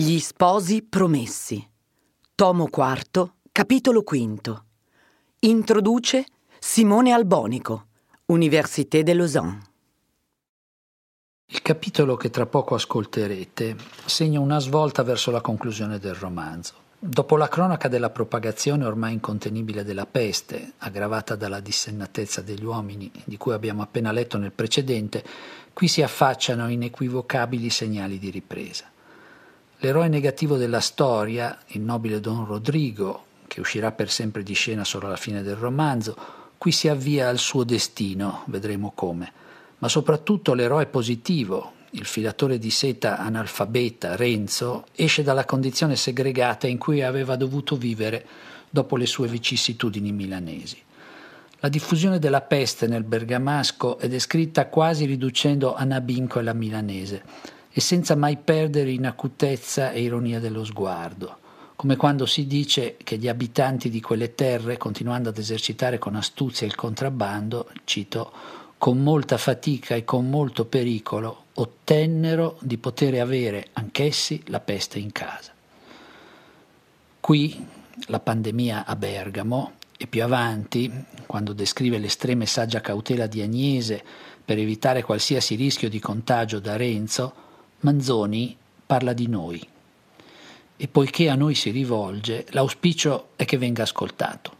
Gli sposi promessi. Tomo IV, capitolo V. Introduce Simone Albonico, Université de Lausanne. Il capitolo che tra poco ascolterete segna una svolta verso la conclusione del romanzo. Dopo la cronaca della propagazione ormai incontenibile della peste, aggravata dalla dissennatezza degli uomini di cui abbiamo appena letto nel precedente, qui si affacciano inequivocabili segnali di ripresa. L'eroe negativo della storia, il nobile Don Rodrigo, che uscirà per sempre di scena solo alla fine del romanzo, qui si avvia al suo destino, vedremo come. Ma soprattutto l'eroe positivo, il filatore di seta analfabeta, Renzo, esce dalla condizione segregata in cui aveva dovuto vivere dopo le sue vicissitudini milanesi. La diffusione della peste nel bergamasco è descritta quasi riducendo a Nabinco e la milanese e senza mai perdere in acutezza e ironia dello sguardo, come quando si dice che gli abitanti di quelle terre, continuando ad esercitare con astuzia il contrabbando, cito, con molta fatica e con molto pericolo, ottennero di poter avere anch'essi la peste in casa. Qui la pandemia a Bergamo e più avanti, quando descrive l'estrema e saggia cautela di Agnese per evitare qualsiasi rischio di contagio da Renzo, Manzoni parla di noi e poiché a noi si rivolge, l'auspicio è che venga ascoltato.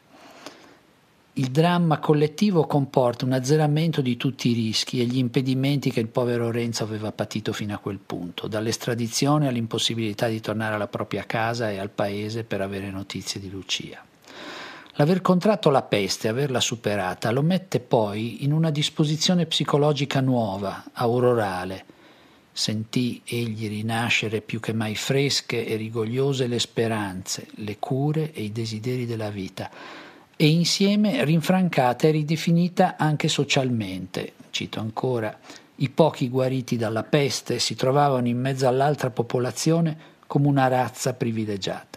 Il dramma collettivo comporta un azzeramento di tutti i rischi e gli impedimenti che il povero Renzo aveva patito fino a quel punto, dall'estradizione all'impossibilità di tornare alla propria casa e al paese per avere notizie di Lucia. L'aver contratto la peste e averla superata lo mette poi in una disposizione psicologica nuova, aurorale, sentì egli rinascere più che mai fresche e rigogliose le speranze, le cure e i desideri della vita, e insieme rinfrancata e ridefinita anche socialmente. Cito ancora, i pochi guariti dalla peste si trovavano in mezzo all'altra popolazione come una razza privilegiata.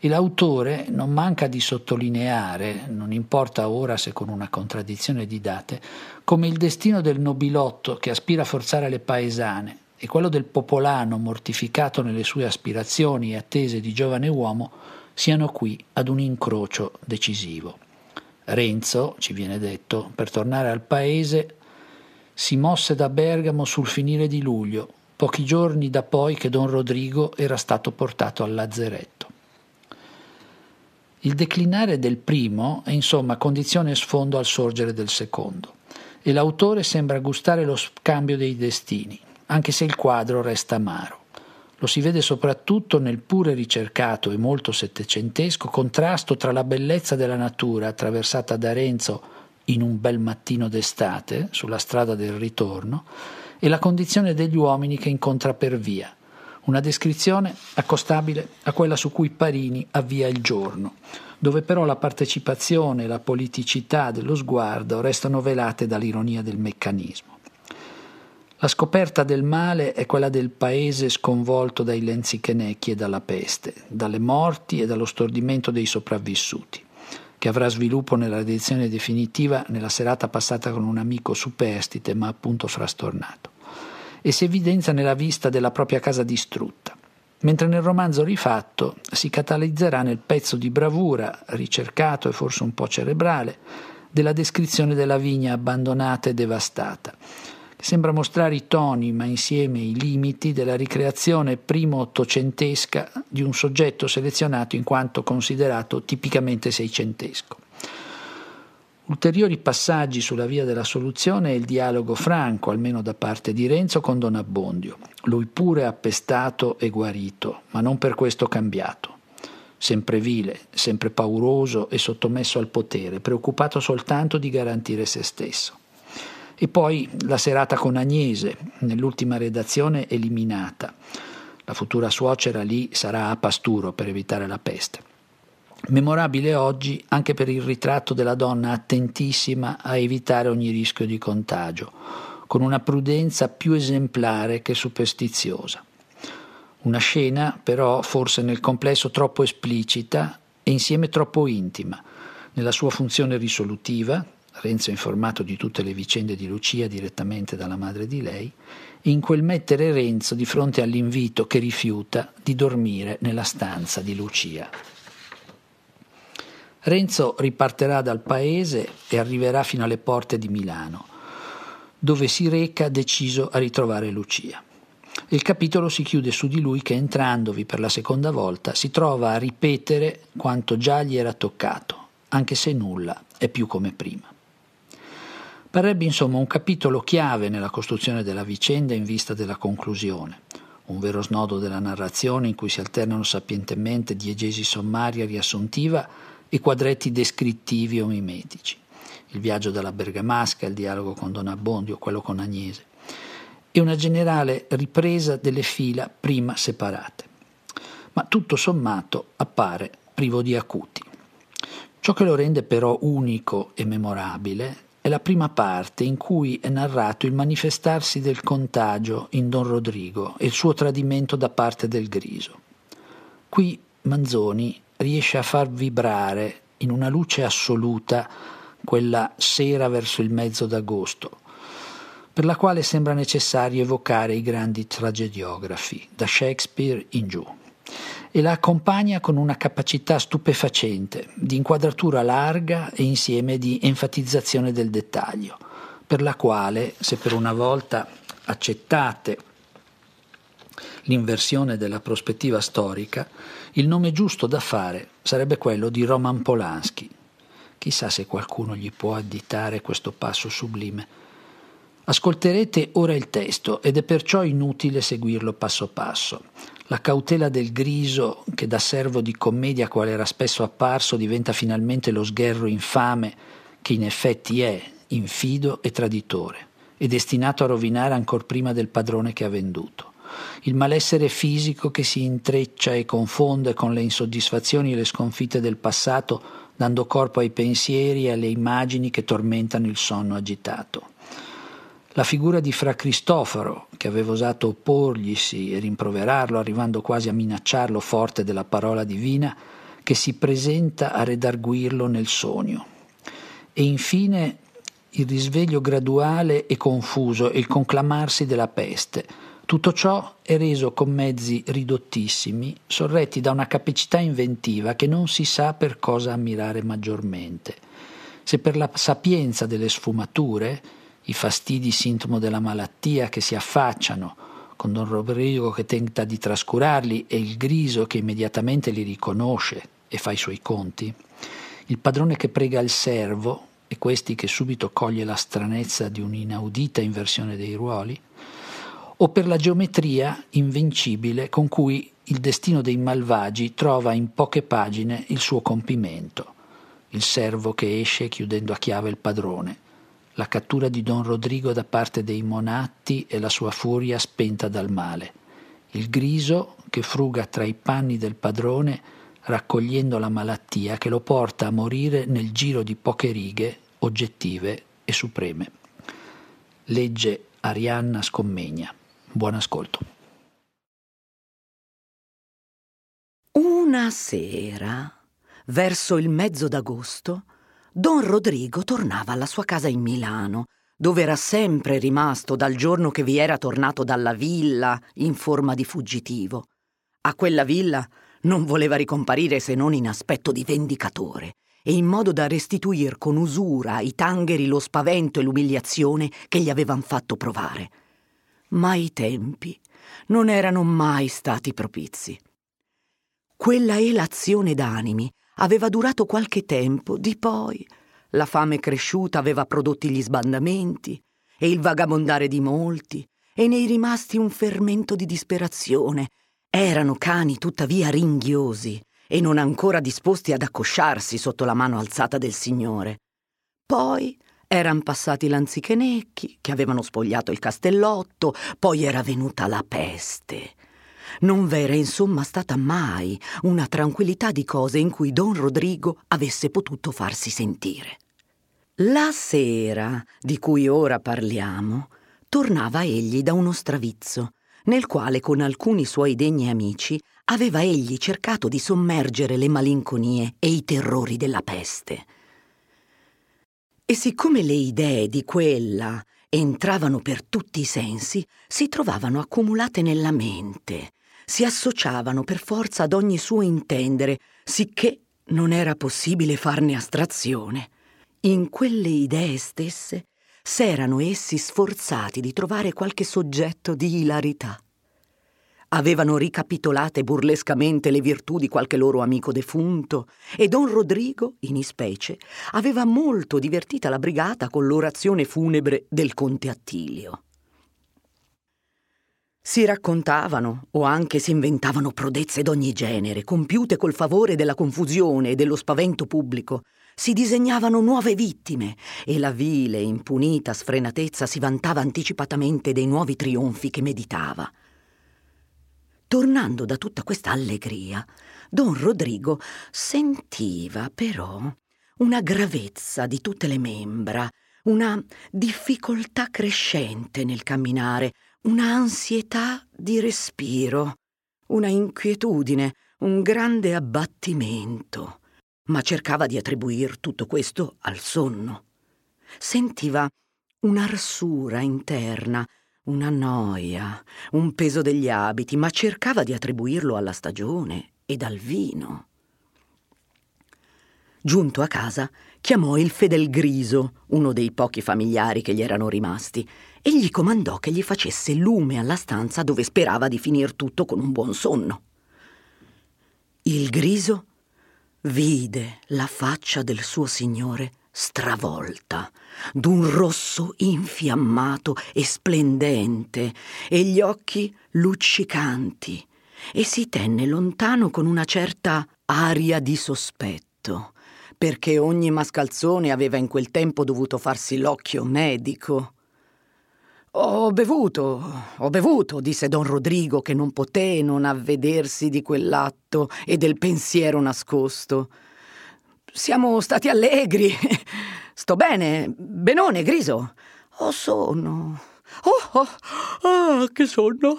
E l'autore non manca di sottolineare, non importa ora se con una contraddizione di date, come il destino del nobilotto che aspira a forzare le paesane e quello del popolano mortificato nelle sue aspirazioni e attese di giovane uomo siano qui ad un incrocio decisivo. Renzo, ci viene detto, per tornare al paese, si mosse da Bergamo sul finire di luglio, pochi giorni da poi che don Rodrigo era stato portato al lazzeretto. Il declinare del primo è insomma condizione sfondo al sorgere del secondo e l'autore sembra gustare lo scambio dei destini, anche se il quadro resta amaro. Lo si vede soprattutto nel pure ricercato e molto settecentesco contrasto tra la bellezza della natura attraversata da Renzo in un bel mattino d'estate sulla strada del ritorno e la condizione degli uomini che incontra per via, una descrizione accostabile a quella su cui Parini avvia il giorno dove però la partecipazione e la politicità dello sguardo restano velate dall'ironia del meccanismo. La scoperta del male è quella del paese sconvolto dai lenzichenecchi e dalla peste, dalle morti e dallo stordimento dei sopravvissuti, che avrà sviluppo nella edizione definitiva nella serata passata con un amico superstite ma appunto frastornato, e si evidenzia nella vista della propria casa distrutta, mentre nel romanzo rifatto si catalizzerà nel pezzo di bravura, ricercato e forse un po' cerebrale, della descrizione della vigna abbandonata e devastata, che sembra mostrare i toni, ma insieme i limiti della ricreazione primo ottocentesca di un soggetto selezionato in quanto considerato tipicamente seicentesco. Ulteriori passaggi sulla via della soluzione è il dialogo franco, almeno da parte di Renzo, con Don Abbondio, lui pure appestato e guarito, ma non per questo cambiato. Sempre vile, sempre pauroso e sottomesso al potere, preoccupato soltanto di garantire se stesso. E poi la serata con Agnese, nell'ultima redazione eliminata. La futura suocera lì sarà a pasturo per evitare la peste. Memorabile oggi anche per il ritratto della donna attentissima a evitare ogni rischio di contagio, con una prudenza più esemplare che superstiziosa. Una scena, però, forse nel complesso troppo esplicita e insieme troppo intima, nella sua funzione risolutiva, Renzo è informato di tutte le vicende di Lucia direttamente dalla madre di lei, e in quel mettere Renzo di fronte all'invito che rifiuta di dormire nella stanza di Lucia. Renzo riparterà dal paese e arriverà fino alle porte di Milano, dove si reca deciso a ritrovare Lucia. Il capitolo si chiude su di lui che entrandovi per la seconda volta si trova a ripetere quanto già gli era toccato, anche se nulla è più come prima. Parrebbe insomma un capitolo chiave nella costruzione della vicenda in vista della conclusione, un vero snodo della narrazione in cui si alternano sapientemente diegesi sommaria riassuntiva e quadretti descrittivi o mimetici. Il viaggio dalla Bergamasca, il dialogo con Don Abbondio, quello con Agnese, e una generale ripresa delle fila prima separate. Ma tutto sommato appare privo di acuti. Ciò che lo rende però unico e memorabile è la prima parte in cui è narrato il manifestarsi del contagio in Don Rodrigo e il suo tradimento da parte del Griso. Qui Manzoni riesce a far vibrare in una luce assoluta quella sera verso il mezzo d'agosto, per la quale sembra necessario evocare i grandi tragediografi, da Shakespeare in giù e la accompagna con una capacità stupefacente di inquadratura larga e insieme di enfatizzazione del dettaglio, per la quale, se per una volta accettate l'inversione della prospettiva storica, il nome giusto da fare sarebbe quello di Roman Polanski. Chissà se qualcuno gli può additare questo passo sublime. Ascolterete ora il testo ed è perciò inutile seguirlo passo passo. La cautela del griso, che da servo di commedia quale era spesso apparso, diventa finalmente lo sgherro infame che in effetti è, infido e traditore, e destinato a rovinare ancor prima del padrone che ha venduto. Il malessere fisico che si intreccia e confonde con le insoddisfazioni e le sconfitte del passato, dando corpo ai pensieri e alle immagini che tormentano il sonno agitato la figura di Fra Cristoforo, che aveva osato opporglisi e rimproverarlo, arrivando quasi a minacciarlo forte della parola divina, che si presenta a redarguirlo nel sogno. E infine il risveglio graduale e confuso e il conclamarsi della peste. Tutto ciò è reso con mezzi ridottissimi, sorretti da una capacità inventiva che non si sa per cosa ammirare maggiormente. Se per la sapienza delle sfumature, i fastidi sintomo della malattia che si affacciano, con Don Rodrigo che tenta di trascurarli e il griso che immediatamente li riconosce e fa i suoi conti, il padrone che prega il servo e questi che subito coglie la stranezza di un'inaudita inversione dei ruoli, o per la geometria invincibile con cui il destino dei malvagi trova in poche pagine il suo compimento, il servo che esce chiudendo a chiave il padrone, la cattura di Don Rodrigo da parte dei monatti e la sua furia spenta dal male, il griso che fruga tra i panni del padrone raccogliendo la malattia che lo porta a morire nel giro di poche righe oggettive e supreme. Legge Arianna Scommegna. Buon ascolto. Una sera, verso il mezzo d'agosto, Don Rodrigo tornava alla sua casa in Milano, dove era sempre rimasto dal giorno che vi era tornato dalla villa in forma di fuggitivo. A quella villa non voleva ricomparire se non in aspetto di vendicatore e in modo da restituir con usura ai tangheri lo spavento e l'umiliazione che gli avevan fatto provare. Ma i tempi non erano mai stati propizi. Quella elazione d'animi aveva durato qualche tempo, di poi la fame cresciuta aveva prodotti gli sbandamenti e il vagabondare di molti, e nei rimasti un fermento di disperazione. Erano cani tuttavia ringhiosi e non ancora disposti ad accosciarsi sotto la mano alzata del Signore. Poi eran passati lanzichenecchi che avevano spogliato il castellotto, poi era venuta la peste non v'era insomma stata mai una tranquillità di cose in cui don Rodrigo avesse potuto farsi sentire. La sera di cui ora parliamo, tornava egli da uno stravizzo, nel quale con alcuni suoi degni amici aveva egli cercato di sommergere le malinconie e i terrori della peste. E siccome le idee di quella entravano per tutti i sensi, si trovavano accumulate nella mente, si associavano per forza ad ogni suo intendere, sicché non era possibile farne astrazione. In quelle idee stesse s'erano essi sforzati di trovare qualche soggetto di ilarità. Avevano ricapitolate burlescamente le virtù di qualche loro amico defunto e don Rodrigo, in ispecie, aveva molto divertita la brigata con l'orazione funebre del conte Attilio. Si raccontavano o anche si inventavano prodezze d'ogni genere, compiute col favore della confusione e dello spavento pubblico. Si disegnavano nuove vittime e la vile, impunita sfrenatezza si vantava anticipatamente dei nuovi trionfi che meditava. Tornando da tutta questa allegria, don Rodrigo sentiva però una gravezza di tutte le membra, una difficoltà crescente nel camminare, una ansietà di respiro, una inquietudine, un grande abbattimento, ma cercava di attribuir tutto questo al sonno. Sentiva un'arsura interna, una noia, un peso degli abiti, ma cercava di attribuirlo alla stagione ed al vino. Giunto a casa, chiamò il Fedel Griso, uno dei pochi familiari che gli erano rimasti, e gli comandò che gli facesse lume alla stanza dove sperava di finir tutto con un buon sonno. Il Griso vide la faccia del suo signore stravolta, d'un rosso infiammato e splendente, e gli occhi luccicanti, e si tenne lontano con una certa aria di sospetto, perché ogni mascalzone aveva in quel tempo dovuto farsi l'occhio medico. Ho bevuto, ho bevuto, disse don Rodrigo, che non poté non avvedersi di quell'atto e del pensiero nascosto. Siamo stati allegri. Sto bene. Benone, Griso. Ho sonno. Oh, oh, oh, che sonno.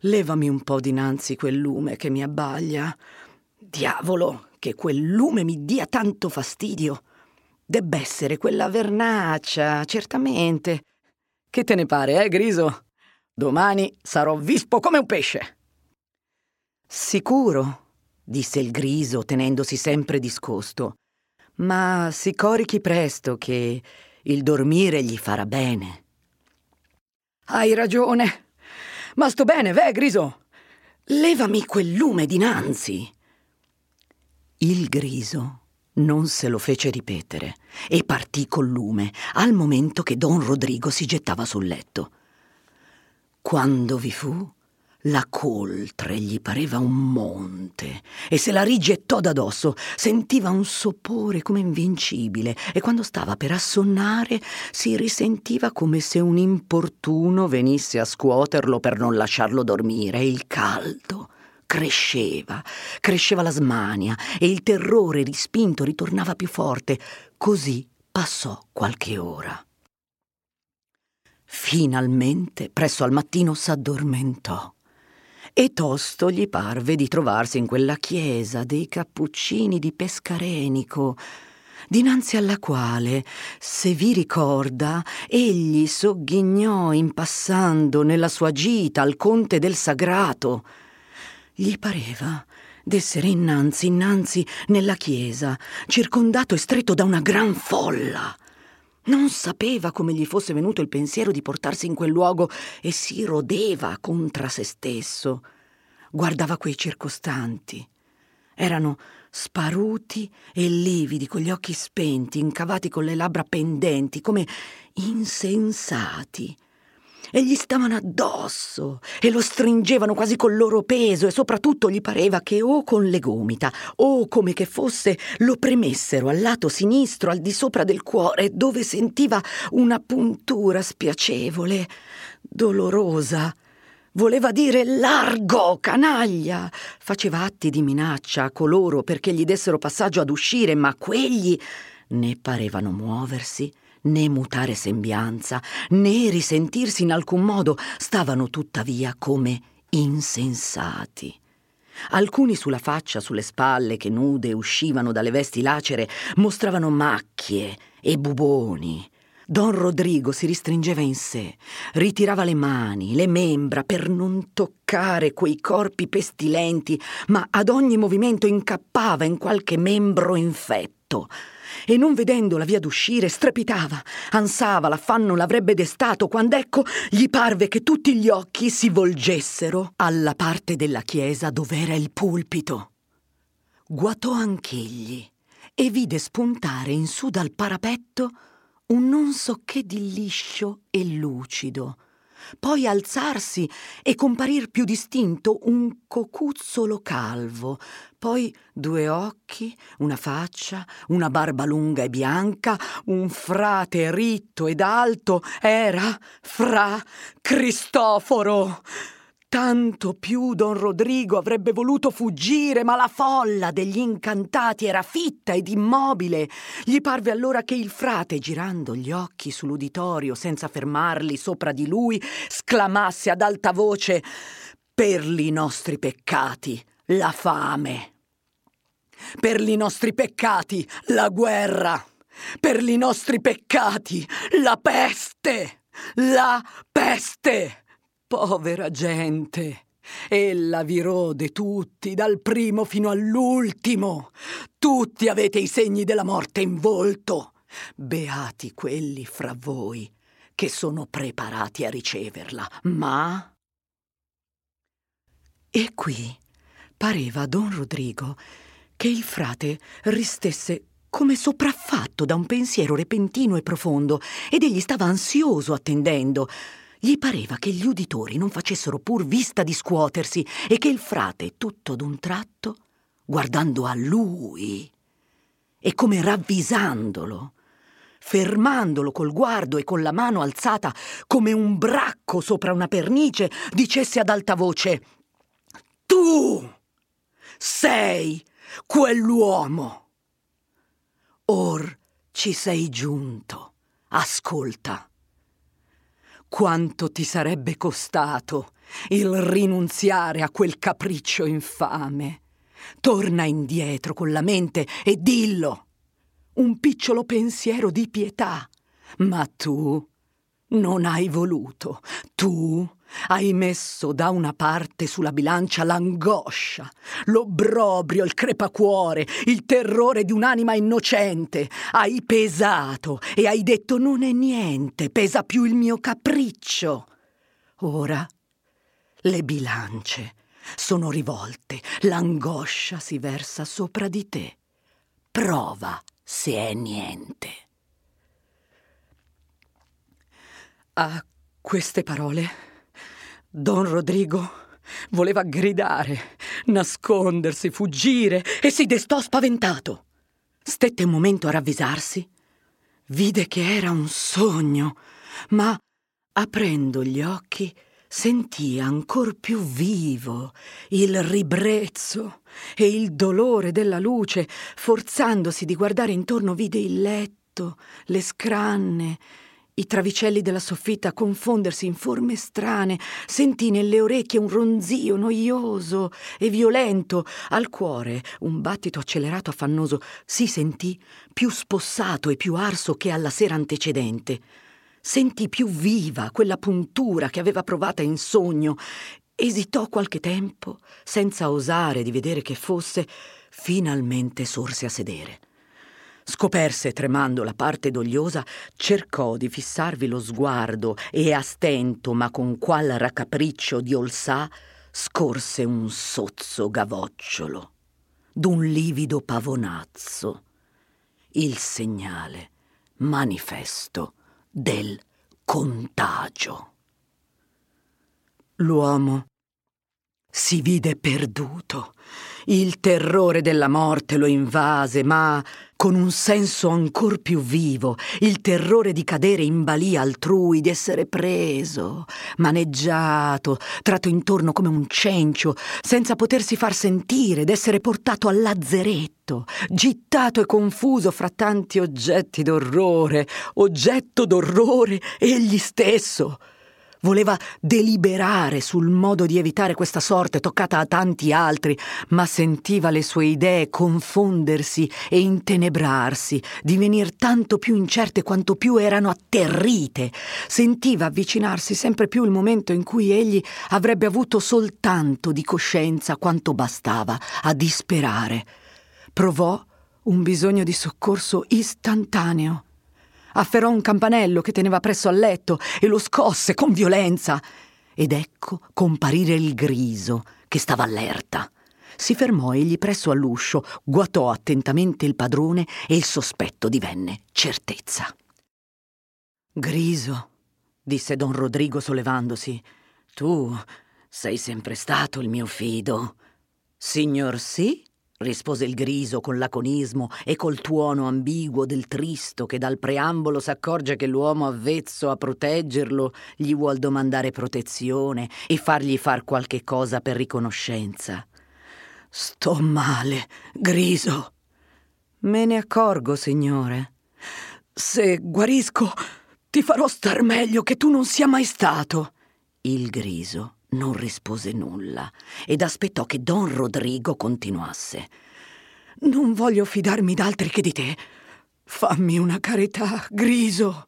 Levami un po' dinanzi quel lume che mi abbaglia. Diavolo, che quel lume mi dia tanto fastidio. Debb'essere quella vernaccia, certamente. Che te ne pare, eh, Griso? Domani sarò vispo come un pesce. Sicuro, disse il griso tenendosi sempre discosto. Ma si corichi presto che il dormire gli farà bene. Hai ragione. Ma sto bene, ve, griso. Levami quel lume dinanzi. Il griso non se lo fece ripetere e partì col lume al momento che don Rodrigo si gettava sul letto. Quando vi fu, la coltre gli pareva un monte e se la rigettò da dosso. Sentiva un sopore come invincibile e quando stava per assonnare si risentiva come se un importuno venisse a scuoterlo per non lasciarlo dormire. Il caldo cresceva, cresceva la smania e il terrore rispinto ritornava più forte. Così passò qualche ora. Finalmente, presso al mattino, s'addormentò e tosto gli parve di trovarsi in quella chiesa dei cappuccini di Pescarenico, dinanzi alla quale, se vi ricorda, egli sogghignò in passando nella sua gita al conte del Sagrato. Gli pareva d'essere innanzi, innanzi nella chiesa, circondato e stretto da una gran folla. Non sapeva come gli fosse venuto il pensiero di portarsi in quel luogo e si rodeva contra se stesso. Guardava quei circostanti. Erano sparuti e lividi, con gli occhi spenti, incavati con le labbra pendenti, come insensati e gli stavano addosso e lo stringevano quasi col loro peso e soprattutto gli pareva che o con le gomita o come che fosse lo premessero al lato sinistro al di sopra del cuore dove sentiva una puntura spiacevole, dolorosa. Voleva dire largo, canaglia. Faceva atti di minaccia a coloro perché gli dessero passaggio ad uscire, ma quegli né parevano muoversi né mutare sembianza, né risentirsi in alcun modo, stavano tuttavia come insensati. Alcuni sulla faccia, sulle spalle, che nude uscivano dalle vesti lacere, mostravano macchie e buboni. Don Rodrigo si ristringeva in sé, ritirava le mani, le membra per non toccare quei corpi pestilenti, ma ad ogni movimento incappava in qualche membro infetto e non vedendo la via d'uscire strepitava, ansava, l'affanno l'avrebbe destato quando ecco gli parve che tutti gli occhi si volgessero alla parte della chiesa dov'era il pulpito. Guatò anch'egli e vide spuntare in su dal parapetto un non so che di liscio e lucido, poi alzarsi e comparir più distinto un cocuzzolo calvo, poi due occhi, una faccia, una barba lunga e bianca, un frate ritto ed alto, era fra Cristoforo. Tanto più don Rodrigo avrebbe voluto fuggire, ma la folla degli incantati era fitta ed immobile. Gli parve allora che il frate, girando gli occhi sull'uditorio senza fermarli sopra di lui, sclamasse ad alta voce Per li nostri peccati, la fame. Per li nostri peccati, la guerra. Per li nostri peccati, la peste. La peste. Povera gente! Ella vi rode tutti, dal primo fino all'ultimo. Tutti avete i segni della morte in volto. Beati quelli fra voi che sono preparati a riceverla, ma... E qui pareva a don Rodrigo che il frate ristesse come sopraffatto da un pensiero repentino e profondo ed egli stava ansioso attendendo. Gli pareva che gli uditori non facessero pur vista di scuotersi e che il frate, tutto d'un tratto, guardando a lui e come ravvisandolo, fermandolo col guardo e con la mano alzata come un bracco sopra una pernice, dicesse ad alta voce Tu sei quell'uomo. Or ci sei giunto. Ascolta. Quanto ti sarebbe costato il rinunziare a quel capriccio infame? Torna indietro con la mente e dillo. Un picciolo pensiero di pietà. Ma tu non hai voluto. Tu hai messo da una parte sulla bilancia l'angoscia, l'obbrobrio, il crepacuore, il terrore di un'anima innocente. Hai pesato e hai detto non è niente, pesa più il mio capriccio. Ora le bilance sono rivolte, l'angoscia si versa sopra di te. Prova se è niente. A queste parole Don Rodrigo voleva gridare, nascondersi, fuggire e si destò spaventato. Stette un momento a ravvisarsi. Vide che era un sogno, ma aprendo gli occhi sentì ancor più vivo il ribrezzo e il dolore della luce. Forzandosi di guardare intorno vide il letto, le scranne, i travicelli della soffitta confondersi in forme strane, sentì nelle orecchie un ronzio noioso e violento, al cuore un battito accelerato affannoso, si sentì più spossato e più arso che alla sera antecedente. Sentì più viva quella puntura che aveva provata in sogno. Esitò qualche tempo, senza osare di vedere che fosse, finalmente sorse a sedere. Scoperse tremando la parte dogliosa, cercò di fissarvi lo sguardo e a stento, ma con qual raccapriccio di olsà, scorse un sozzo gavocciolo d'un livido pavonazzo, il segnale manifesto del contagio. L'uomo si vide perduto. Il terrore della morte lo invase, ma con un senso ancor più vivo, il terrore di cadere in balia altrui, di essere preso, maneggiato, tratto intorno come un cencio, senza potersi far sentire, d'essere portato al lazzeretto, gittato e confuso fra tanti oggetti d'orrore, oggetto d'orrore egli stesso Voleva deliberare sul modo di evitare questa sorte toccata a tanti altri, ma sentiva le sue idee confondersi e intenebrarsi, divenir tanto più incerte quanto più erano atterrite. Sentiva avvicinarsi sempre più il momento in cui egli avrebbe avuto soltanto di coscienza quanto bastava a disperare. Provò un bisogno di soccorso istantaneo afferrò un campanello che teneva presso al letto e lo scosse con violenza. Ed ecco comparire il griso, che stava allerta. Si fermò egli presso all'uscio, guatò attentamente il padrone e il sospetto divenne certezza. Griso, disse don Rodrigo sollevandosi, tu sei sempre stato il mio fido. Signor sì? Rispose il griso con laconismo e col tuono ambiguo del tristo che dal preambolo s'accorge che l'uomo avvezzo a proteggerlo gli vuol domandare protezione e fargli far qualche cosa per riconoscenza. Sto male, griso. Me ne accorgo, signore. Se guarisco, ti farò star meglio che tu non sia mai stato. Il griso non rispose nulla ed aspettò che don Rodrigo continuasse. Non voglio fidarmi d'altri che di te. Fammi una carità, Griso.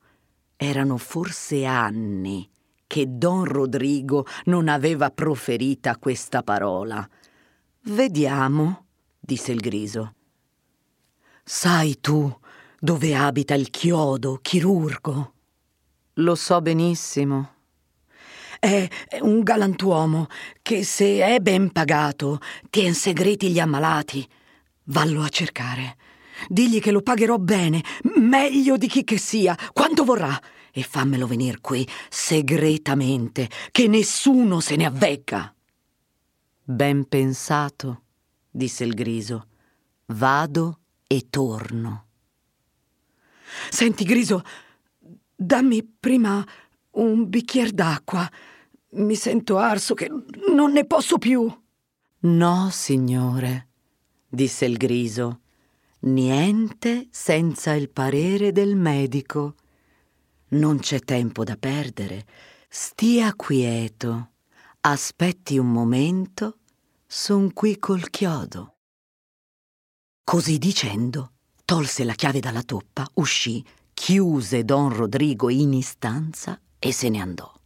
Erano forse anni che don Rodrigo non aveva proferita questa parola. Vediamo, disse il Griso. Sai tu dove abita il chiodo chirurgo? Lo so benissimo, è un galantuomo che, se è ben pagato, tien segreti gli ammalati. Vallo a cercare. Digli che lo pagherò bene, meglio di chi che sia, quanto vorrà, e fammelo venir qui segretamente, che nessuno se ne avvegga. Ben pensato, disse il griso. Vado e torno. Senti, griso, dammi prima un bicchier d'acqua. Mi sento arso che non ne posso più. No, signore, disse il griso. Niente senza il parere del medico. Non c'è tempo da perdere. Stia quieto. Aspetti un momento. Son qui col chiodo. Così dicendo, tolse la chiave dalla toppa, uscì, chiuse don Rodrigo in istanza e se ne andò.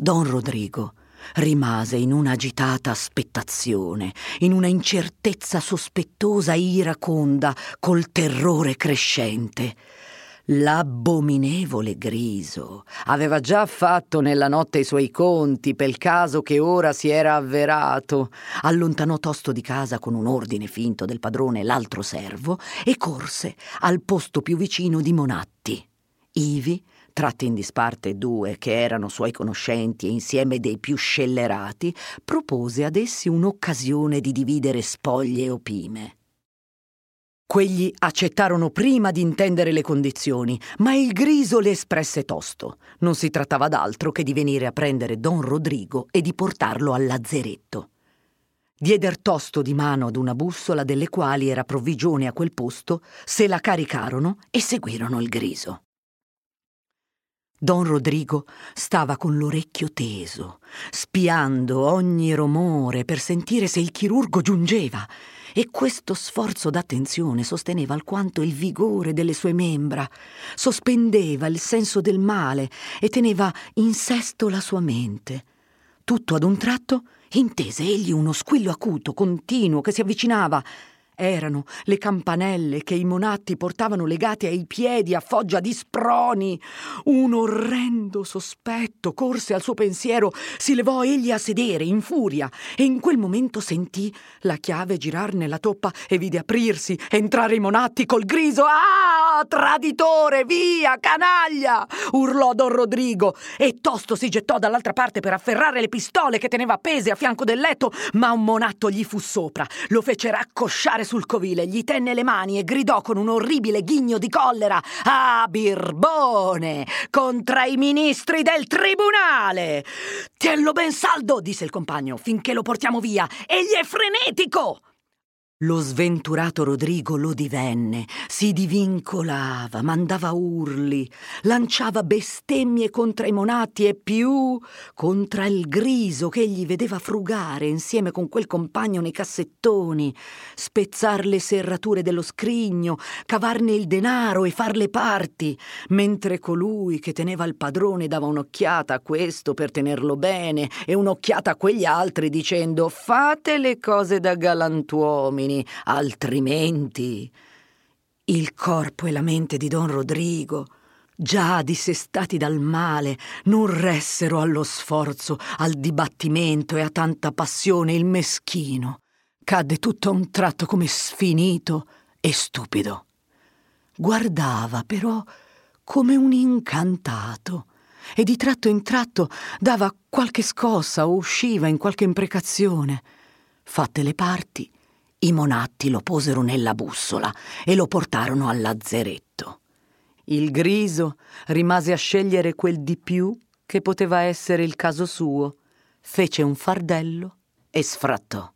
Don Rodrigo rimase in un'agitata aspettazione, in una incertezza sospettosa e iraconda, col terrore crescente. L'abominevole Griso aveva già fatto nella notte i suoi conti pel caso che ora si era avverato. Allontanò tosto di casa con un ordine finto del padrone l'altro servo e corse al posto più vicino di Monatti. Ivi tratti in disparte due che erano suoi conoscenti e insieme dei più scellerati, propose ad essi un'occasione di dividere spoglie opime. Quegli accettarono prima di intendere le condizioni, ma il griso le espresse tosto. Non si trattava d'altro che di venire a prendere don Rodrigo e di portarlo al lazzeretto. Dieder tosto di mano ad una bussola delle quali era provvigione a quel posto, se la caricarono e seguirono il griso. Don Rodrigo stava con l'orecchio teso, spiando ogni rumore per sentire se il chirurgo giungeva, e questo sforzo d'attenzione sosteneva alquanto il vigore delle sue membra, sospendeva il senso del male e teneva in sesto la sua mente. Tutto ad un tratto intese egli uno squillo acuto, continuo, che si avvicinava erano le campanelle che i monatti portavano legate ai piedi a foggia di sproni. Un orrendo sospetto corse al suo pensiero, si levò egli a sedere in furia e in quel momento sentì la chiave girar nella toppa e vide aprirsi, entrare i monatti col griso. Ah, traditore, via, canaglia! urlò don Rodrigo e tosto si gettò dall'altra parte per afferrare le pistole che teneva appese a fianco del letto, ma un monatto gli fu sopra, lo fece raccosciare sul covile, gli tenne le mani e gridò con un orribile ghigno di collera: Ah, birbone! Contra i ministri del tribunale! Tienlo ben saldo, disse il compagno, finché lo portiamo via. Egli è frenetico! Lo sventurato Rodrigo lo divenne, si divincolava, mandava urli, lanciava bestemmie contra i monati e più contra il griso che egli vedeva frugare insieme con quel compagno nei cassettoni, spezzar le serrature dello scrigno, cavarne il denaro e far le parti, mentre colui che teneva il padrone dava un'occhiata a questo per tenerlo bene e un'occhiata a quegli altri dicendo fate le cose da galantuomini uomini, altrimenti il corpo e la mente di don Rodrigo, già dissestati dal male, non ressero allo sforzo, al dibattimento e a tanta passione il meschino. Cadde tutto a un tratto come sfinito e stupido. Guardava però come un incantato e di tratto in tratto dava qualche scossa o usciva in qualche imprecazione. Fatte le parti, i monatti lo posero nella bussola e lo portarono al lazzeretto. Il griso rimase a scegliere quel di più che poteva essere il caso suo, fece un fardello e sfrattò.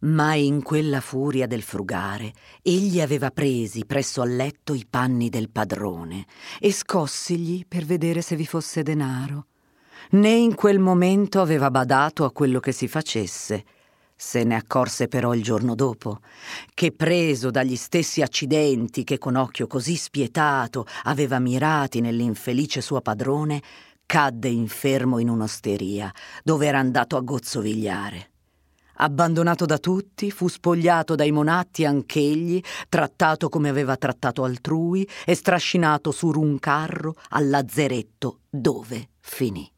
Ma in quella furia del frugare egli aveva presi presso al letto i panni del padrone e scossigli per vedere se vi fosse denaro. Né in quel momento aveva badato a quello che si facesse, se ne accorse però il giorno dopo, che preso dagli stessi accidenti che con occhio così spietato aveva mirati nell'infelice suo padrone, cadde infermo in un'osteria, dove era andato a gozzovigliare. Abbandonato da tutti, fu spogliato dai monatti anch'egli, trattato come aveva trattato altrui e strascinato su un carro al lazzeretto dove finì.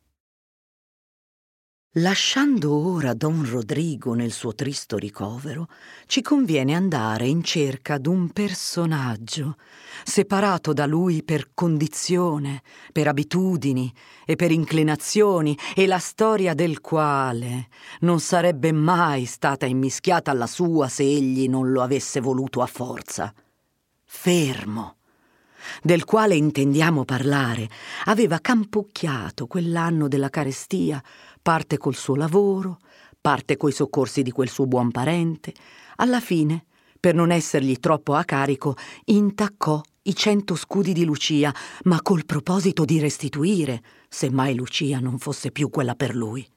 Lasciando ora don Rodrigo nel suo tristo ricovero, ci conviene andare in cerca d'un personaggio, separato da lui per condizione, per abitudini e per inclinazioni, e la storia del quale non sarebbe mai stata immischiata alla sua se egli non lo avesse voluto a forza. Fermo del quale intendiamo parlare, aveva campucchiato quell'anno della carestia parte col suo lavoro, parte coi soccorsi di quel suo buon parente. Alla fine, per non essergli troppo a carico, intaccò i cento scudi di Lucia, ma col proposito di restituire, se mai Lucia non fosse più quella per lui.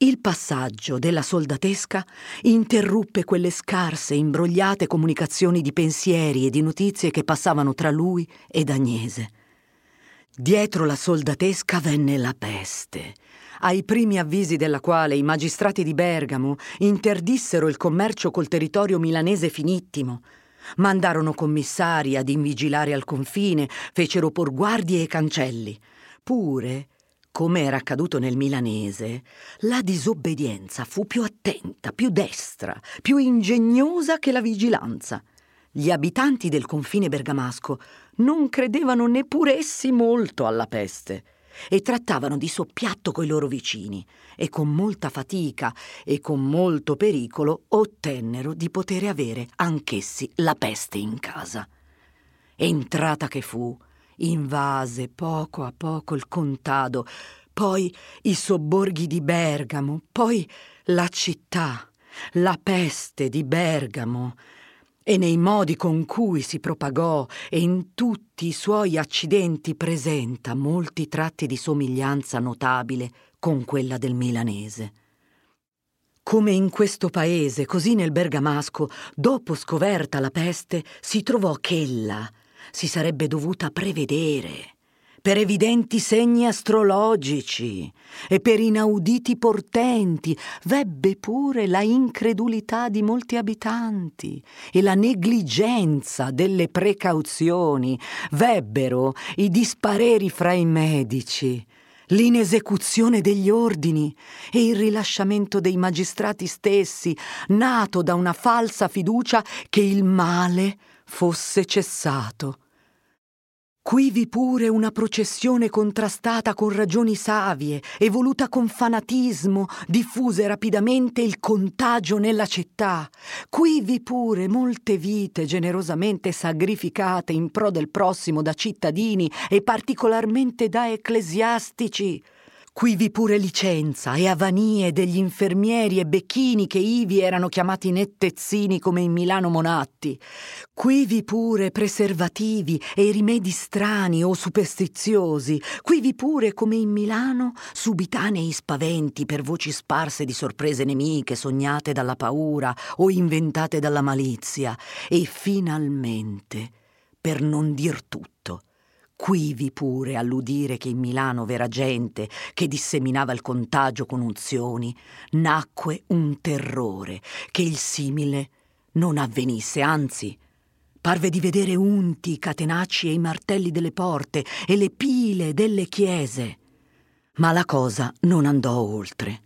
Il passaggio della soldatesca interruppe quelle scarse, imbrogliate comunicazioni di pensieri e di notizie che passavano tra lui ed Agnese. Dietro la soldatesca venne la peste, ai primi avvisi della quale i magistrati di Bergamo interdissero il commercio col territorio milanese finittimo. Mandarono commissari ad invigilare al confine, fecero por guardie e cancelli. Pure, come era accaduto nel milanese, la disobbedienza fu più attenta, più destra, più ingegnosa che la vigilanza. Gli abitanti del confine bergamasco non credevano neppure essi molto alla peste e trattavano di soppiatto coi loro vicini e con molta fatica e con molto pericolo ottennero di poter avere anch'essi la peste in casa. Entrata che fu, invase poco a poco il contado, poi i sobborghi di Bergamo, poi la città, la peste di Bergamo, e nei modi con cui si propagò e in tutti i suoi accidenti presenta molti tratti di somiglianza notabile con quella del milanese. Come in questo paese, così nel bergamasco, dopo scoverta la peste, si trovò ch'ella si sarebbe dovuta prevedere per evidenti segni astrologici e per inauditi portenti, vebbe pure la incredulità di molti abitanti e la negligenza delle precauzioni, vebbero i dispareri fra i medici, l'inesecuzione degli ordini e il rilasciamento dei magistrati stessi, nato da una falsa fiducia che il male fosse cessato Quivi pure una processione contrastata con ragioni savie e voluta con fanatismo diffuse rapidamente il contagio nella città. Quivi pure molte vite generosamente sacrificate in pro del prossimo da cittadini e particolarmente da ecclesiastici quivi pure licenza e avanie degli infermieri e becchini che ivi erano chiamati nettezzini come in Milano Monatti, quivi pure preservativi e rimedi strani o superstiziosi, quivi pure come in Milano subitanei spaventi per voci sparse di sorprese nemiche sognate dalla paura o inventate dalla malizia, e finalmente, per non dir tutto, quivi pure all'udire che in Milano v'era gente che disseminava il contagio con unzioni, nacque un terrore che il simile non avvenisse, anzi, parve di vedere unti i catenacci e i martelli delle porte e le pile delle chiese. Ma la cosa non andò oltre.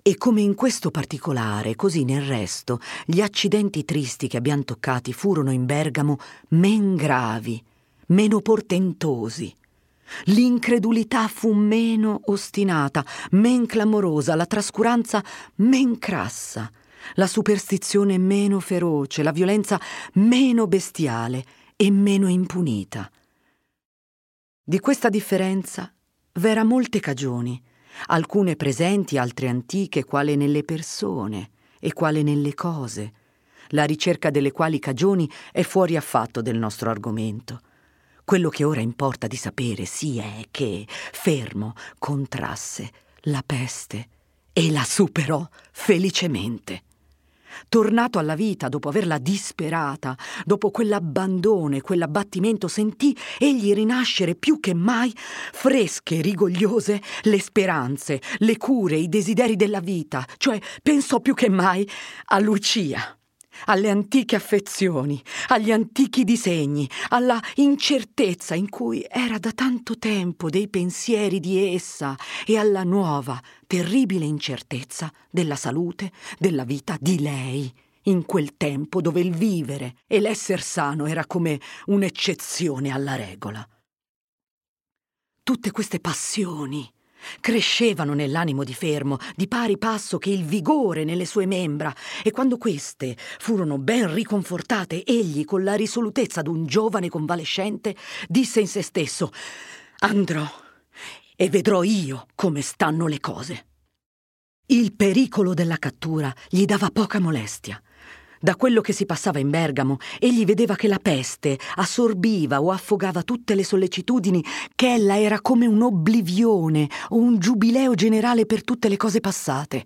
E come in questo particolare, così nel resto, gli accidenti tristi che abbiamo toccati furono in Bergamo men gravi, meno portentosi. L'incredulità fu meno ostinata, men clamorosa, la trascuranza men crassa, la superstizione meno feroce, la violenza meno bestiale e meno impunita. Di questa differenza v'era molte cagioni, alcune presenti, altre antiche, quale nelle persone e quale nelle cose, la ricerca delle quali cagioni è fuori affatto del nostro argomento. Quello che ora importa di sapere sì è che Fermo contrasse la peste e la superò felicemente. Tornato alla vita dopo averla disperata, dopo quell'abbandono e quell'abbattimento, sentì egli rinascere più che mai fresche, rigogliose, le speranze, le cure, i desideri della vita, cioè pensò più che mai a Lucia alle antiche affezioni, agli antichi disegni, alla incertezza in cui era da tanto tempo dei pensieri di essa e alla nuova, terribile incertezza della salute, della vita di lei, in quel tempo dove il vivere e l'esser sano era come un'eccezione alla regola. Tutte queste passioni, crescevano nell'animo di Fermo di pari passo che il vigore nelle sue membra, e quando queste furono ben riconfortate, egli, con la risolutezza d'un giovane convalescente, disse in se stesso Andrò e vedrò io come stanno le cose. Il pericolo della cattura gli dava poca molestia. Da quello che si passava in Bergamo, egli vedeva che la peste assorbiva o affogava tutte le sollecitudini, che ella era come un'oblivione o un giubileo generale per tutte le cose passate.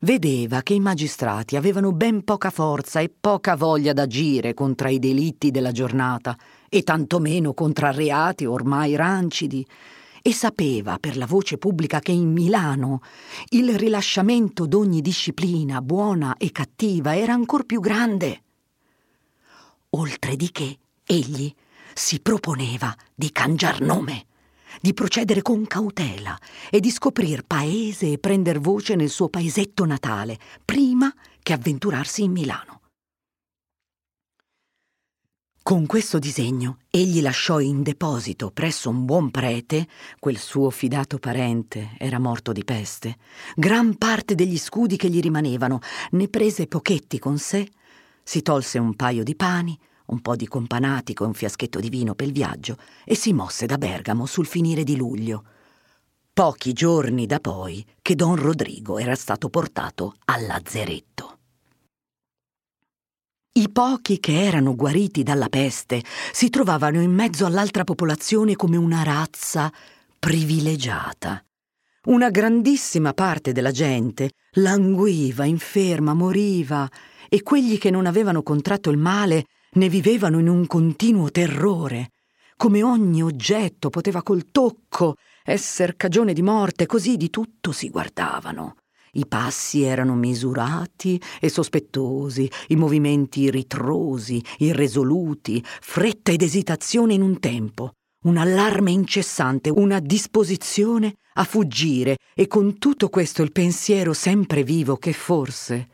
Vedeva che i magistrati avevano ben poca forza e poca voglia d'agire contro i delitti della giornata, e tantomeno contro reati ormai rancidi e sapeva per la voce pubblica che in Milano il rilasciamento d'ogni disciplina, buona e cattiva, era ancor più grande. Oltre di che, egli si proponeva di cangiar nome, di procedere con cautela e di scoprir paese e prender voce nel suo paesetto natale, prima che avventurarsi in Milano. Con questo disegno egli lasciò in deposito presso un buon prete, quel suo fidato parente era morto di peste, gran parte degli scudi che gli rimanevano, ne prese pochetti con sé, si tolse un paio di pani, un po' di companatico e un fiaschetto di vino per il viaggio e si mosse da Bergamo sul finire di luglio. Pochi giorni da poi che don Rodrigo era stato portato al lazzeretto. I pochi che erano guariti dalla peste si trovavano in mezzo all'altra popolazione come una razza privilegiata. Una grandissima parte della gente languiva, inferma, moriva, e quelli che non avevano contratto il male ne vivevano in un continuo terrore. Come ogni oggetto poteva col tocco esser cagione di morte, così di tutto si guardavano. I passi erano misurati e sospettosi, i movimenti ritrosi, irresoluti, fretta ed esitazione in un tempo, un allarme incessante, una disposizione a fuggire e con tutto questo il pensiero sempre vivo che forse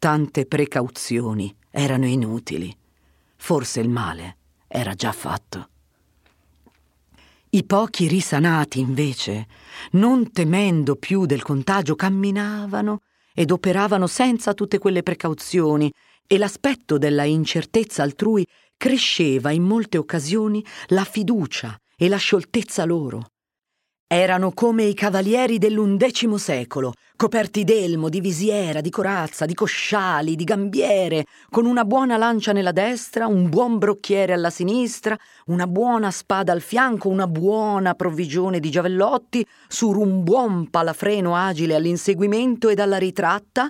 tante precauzioni erano inutili, forse il male era già fatto. I pochi risanati, invece, non temendo più del contagio, camminavano ed operavano senza tutte quelle precauzioni e l'aspetto della incertezza altrui cresceva in molte occasioni la fiducia e la scioltezza loro. Erano come i cavalieri dell'undecimo secolo, coperti d'elmo, di visiera, di corazza, di cosciali, di gambiere, con una buona lancia nella destra, un buon brocchiere alla sinistra, una buona spada al fianco, una buona provvigione di giavellotti, su un buon palafreno agile all'inseguimento ed alla ritratta,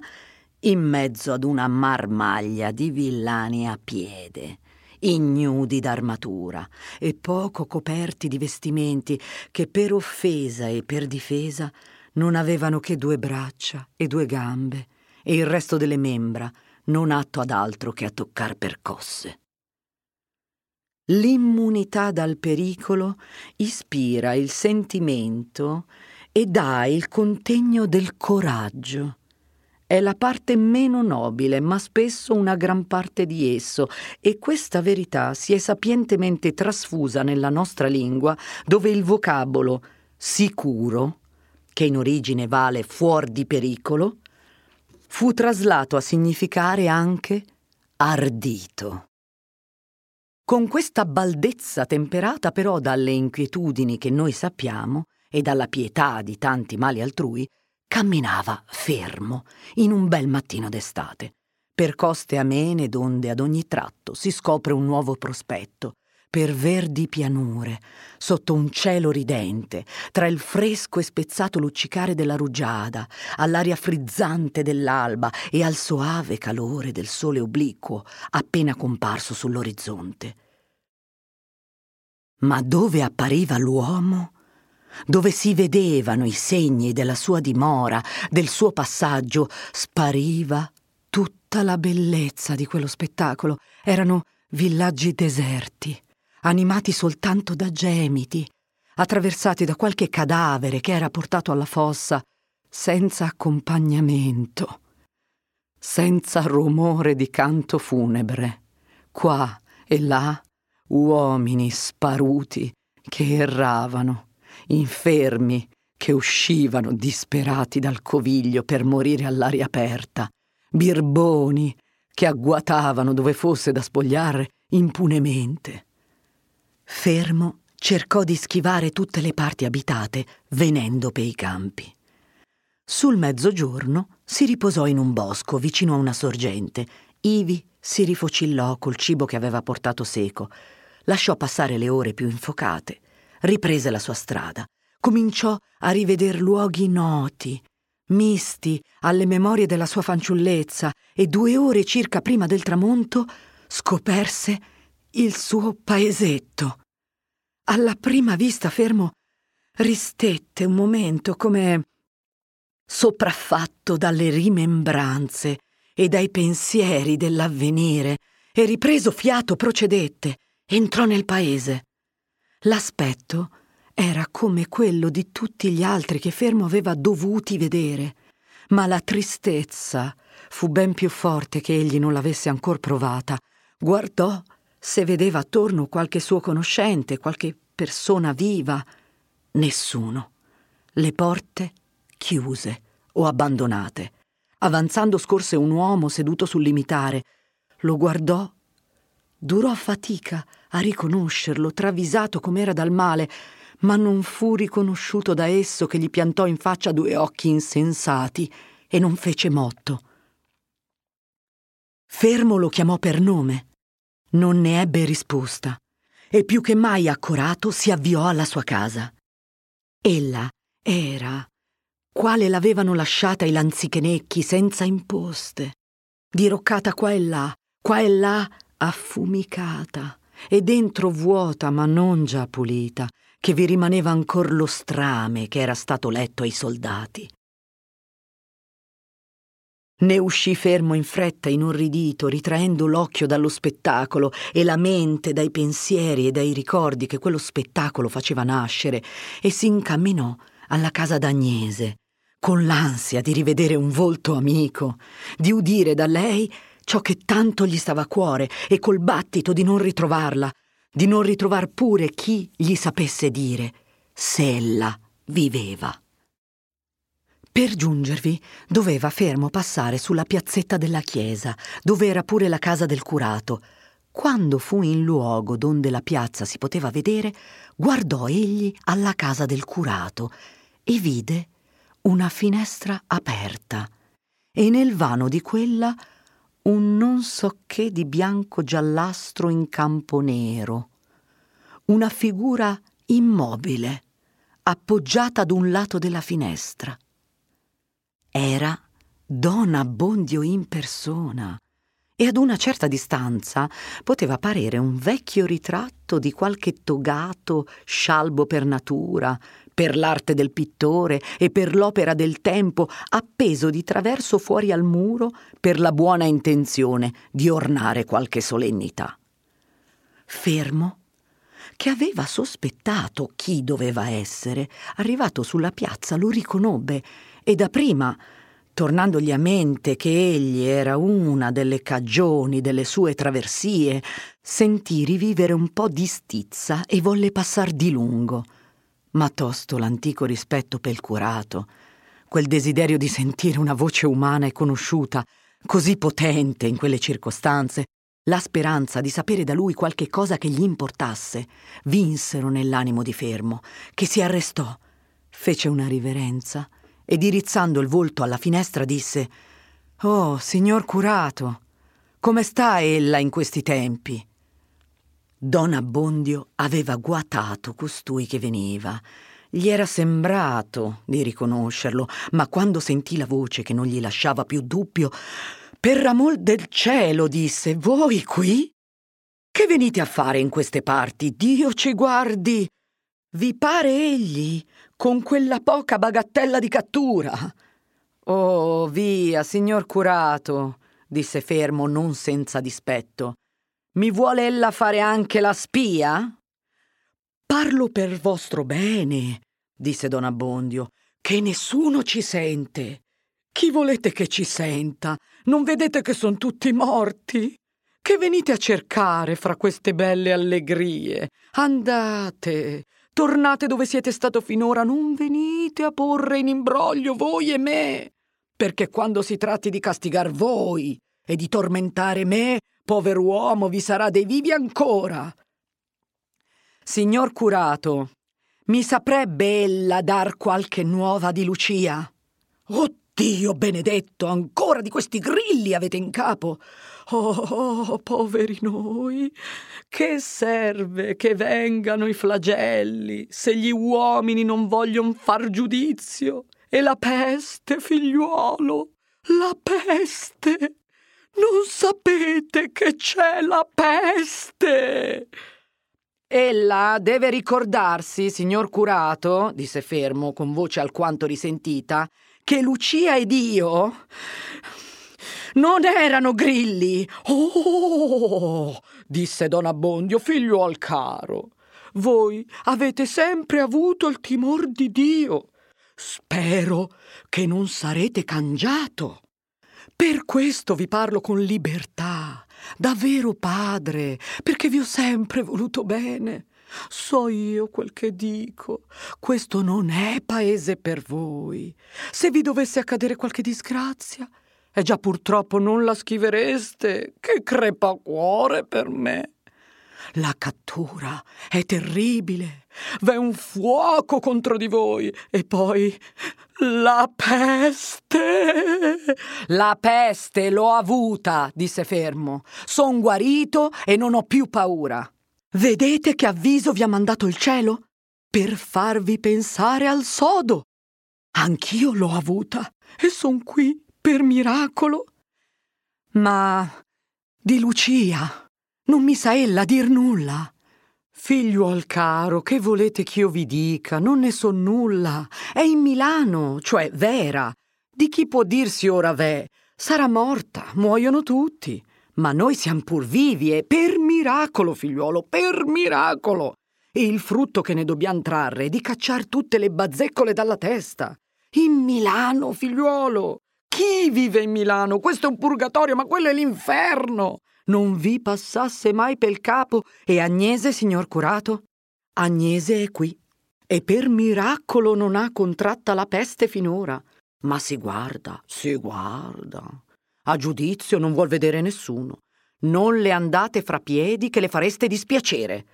in mezzo ad una marmaglia di villani a piede ignudi d'armatura e poco coperti di vestimenti che per offesa e per difesa non avevano che due braccia e due gambe e il resto delle membra non atto ad altro che a toccar percosse. L'immunità dal pericolo ispira il sentimento e dà il contegno del coraggio è la parte meno nobile, ma spesso una gran parte di esso, e questa verità si è sapientemente trasfusa nella nostra lingua, dove il vocabolo sicuro, che in origine vale fuor di pericolo, fu traslato a significare anche ardito. Con questa baldezza temperata però dalle inquietudini che noi sappiamo e dalla pietà di tanti mali altrui, camminava fermo in un bel mattino d'estate. Per coste amene donde ad ogni tratto si scopre un nuovo prospetto, per verdi pianure, sotto un cielo ridente, tra il fresco e spezzato luccicare della rugiada, all'aria frizzante dell'alba e al soave calore del sole obliquo appena comparso sull'orizzonte. Ma dove appariva l'uomo? Dove si vedevano i segni della sua dimora, del suo passaggio, spariva tutta la bellezza di quello spettacolo. Erano villaggi deserti, animati soltanto da gemiti, attraversati da qualche cadavere che era portato alla fossa, senza accompagnamento, senza rumore di canto funebre. Qua e là uomini sparuti che erravano infermi che uscivano disperati dal coviglio per morire all'aria aperta, birboni che agguatavano dove fosse da spogliare impunemente. Fermo cercò di schivare tutte le parti abitate, venendo per i campi. Sul mezzogiorno si riposò in un bosco vicino a una sorgente, ivi si rifocillò col cibo che aveva portato seco, lasciò passare le ore più infocate riprese la sua strada. Cominciò a riveder luoghi noti, misti alle memorie della sua fanciullezza e due ore circa prima del tramonto scoperse il suo paesetto. Alla prima vista fermo ristette un momento come sopraffatto dalle rimembranze e dai pensieri dell'avvenire e ripreso fiato procedette, entrò nel paese. L'aspetto era come quello di tutti gli altri che Fermo aveva dovuti vedere, ma la tristezza fu ben più forte che egli non l'avesse ancor provata. Guardò se vedeva attorno qualche suo conoscente, qualche persona viva. Nessuno. Le porte chiuse o abbandonate. Avanzando scorse un uomo seduto sul limitare. Lo guardò Durò fatica a riconoscerlo, travisato com'era dal male, ma non fu riconosciuto da esso che gli piantò in faccia due occhi insensati e non fece motto. Fermo lo chiamò per nome. Non ne ebbe risposta e più che mai accorato si avviò alla sua casa. Ella era quale l'avevano lasciata i lanzichenecchi senza imposte, diroccata qua e là, qua e là affumicata e dentro vuota ma non già pulita, che vi rimaneva ancor lo strame che era stato letto ai soldati. Ne uscì fermo in fretta, inorridito, ritraendo l'occhio dallo spettacolo e la mente dai pensieri e dai ricordi che quello spettacolo faceva nascere, e si incamminò alla casa d'Agnese, con l'ansia di rivedere un volto amico, di udire da lei ciò che tanto gli stava a cuore e col battito di non ritrovarla, di non ritrovar pure chi gli sapesse dire se ella viveva. Per giungervi doveva fermo passare sulla piazzetta della chiesa, dove era pure la casa del curato. Quando fu in luogo donde la piazza si poteva vedere, guardò egli alla casa del curato e vide una finestra aperta e nel vano di quella un non so che di bianco giallastro in campo nero, una figura immobile, appoggiata ad un lato della finestra. Era Don Abbondio in persona e ad una certa distanza poteva parere un vecchio ritratto di qualche togato scialbo per natura, per l'arte del pittore e per l'opera del tempo, appeso di traverso fuori al muro per la buona intenzione di ornare qualche solennità. Fermo, che aveva sospettato chi doveva essere, arrivato sulla piazza lo riconobbe e dapprima tornandogli a mente che egli era una delle cagioni delle sue traversie, sentì rivivere un po' di stizza e volle passar di lungo ma tosto l'antico rispetto pel curato, quel desiderio di sentire una voce umana e conosciuta, così potente in quelle circostanze, la speranza di sapere da lui qualche cosa che gli importasse, vinsero nell'animo di Fermo, che si arrestò, fece una riverenza e dirizzando il volto alla finestra disse Oh, signor curato, come sta ella in questi tempi? Don Abbondio aveva guatato costui che veniva. Gli era sembrato di riconoscerlo, ma quando sentì la voce che non gli lasciava più dubbio, per amor del cielo, disse, voi qui? Che venite a fare in queste parti? Dio ci guardi! Vi pare egli, con quella poca bagattella di cattura? Oh, via, signor curato, disse fermo, non senza dispetto. Mi vuole ella fare anche la spia? Parlo per vostro bene, disse don Abbondio, che nessuno ci sente. Chi volete che ci senta? Non vedete che son tutti morti? Che venite a cercare fra queste belle allegrie? Andate, tornate dove siete stato finora, non venite a porre in imbroglio voi e me, perché quando si tratti di castigar voi e di tormentare me, Pover'uomo, vi sarà dei vivi ancora. Signor curato, mi saprebbe ella dar qualche nuova di Lucia? Oh Dio benedetto, ancora di questi grilli avete in capo. Oh, oh, poveri noi, che serve che vengano i flagelli se gli uomini non vogliono far giudizio? E la peste, figliuolo, la peste. Non sapete che c'è la peste! Ella deve ricordarsi, signor curato, disse fermo, con voce alquanto risentita, che Lucia ed io non erano grilli. Oh, disse Don Abbondio, figliuol caro, voi avete sempre avuto il timor di Dio. Spero che non sarete cangiato. Per questo vi parlo con libertà, da vero padre, perché vi ho sempre voluto bene. So io quel che dico. Questo non è paese per voi. Se vi dovesse accadere qualche disgrazia, e già purtroppo non la schivereste. Che crepacuore per me. La cattura è terribile. V'è un fuoco contro di voi. E poi la peste. La peste l'ho avuta, disse fermo. Son guarito e non ho più paura. Vedete che avviso vi ha mandato il cielo? Per farvi pensare al sodo. Anch'io l'ho avuta e son qui per miracolo. Ma di Lucia non mi sa ella dir nulla. Figliuol caro, che volete ch'io vi dica? Non ne so nulla. È in Milano, cioè vera. Di chi può dirsi ora v'è? Sarà morta, muoiono tutti. Ma noi siamo pur vivi e per miracolo, figliuolo, per miracolo. E il frutto che ne dobbiamo trarre è di cacciar tutte le bazzeccole dalla testa. In Milano, figliuolo. Chi vive in Milano? Questo è un purgatorio, ma quello è l'inferno non vi passasse mai pel capo e Agnese, signor curato? Agnese è qui e per miracolo non ha contratta la peste finora. Ma si guarda, si guarda. A giudizio non vuol vedere nessuno. Non le andate fra piedi che le fareste dispiacere.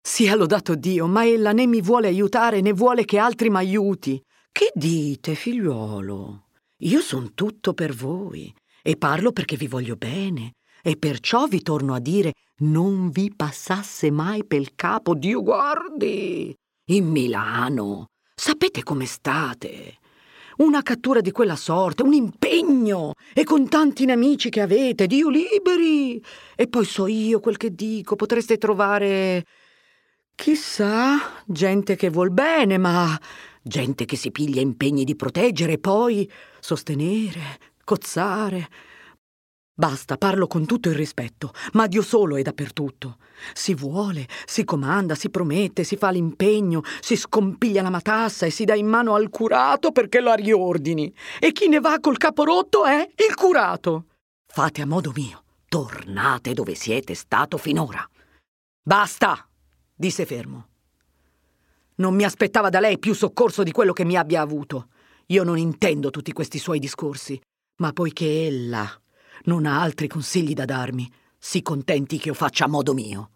Sia lodato Dio, ma ella né mi vuole aiutare né vuole che altri m'aiuti. Che dite, figliuolo? Io son tutto per voi e parlo perché vi voglio bene e perciò vi torno a dire non vi passasse mai pel capo Dio guardi in Milano sapete come state una cattura di quella sorte, un impegno, e con tanti nemici che avete, Dio liberi. E poi so io quel che dico, potreste trovare. Chissà, gente che vuol bene, ma gente che si piglia impegni di proteggere e poi sostenere, cozzare. Basta, parlo con tutto il rispetto, ma Dio solo è dappertutto. Si vuole, si comanda, si promette, si fa l'impegno, si scompiglia la matassa e si dà in mano al curato perché la riordini. E chi ne va col capo rotto è il curato. Fate a modo mio, tornate dove siete stato finora. Basta, disse fermo. Non mi aspettava da lei più soccorso di quello che mi abbia avuto. Io non intendo tutti questi suoi discorsi, ma poiché ella non ha altri consigli da darmi. Si contenti che io faccia a modo mio.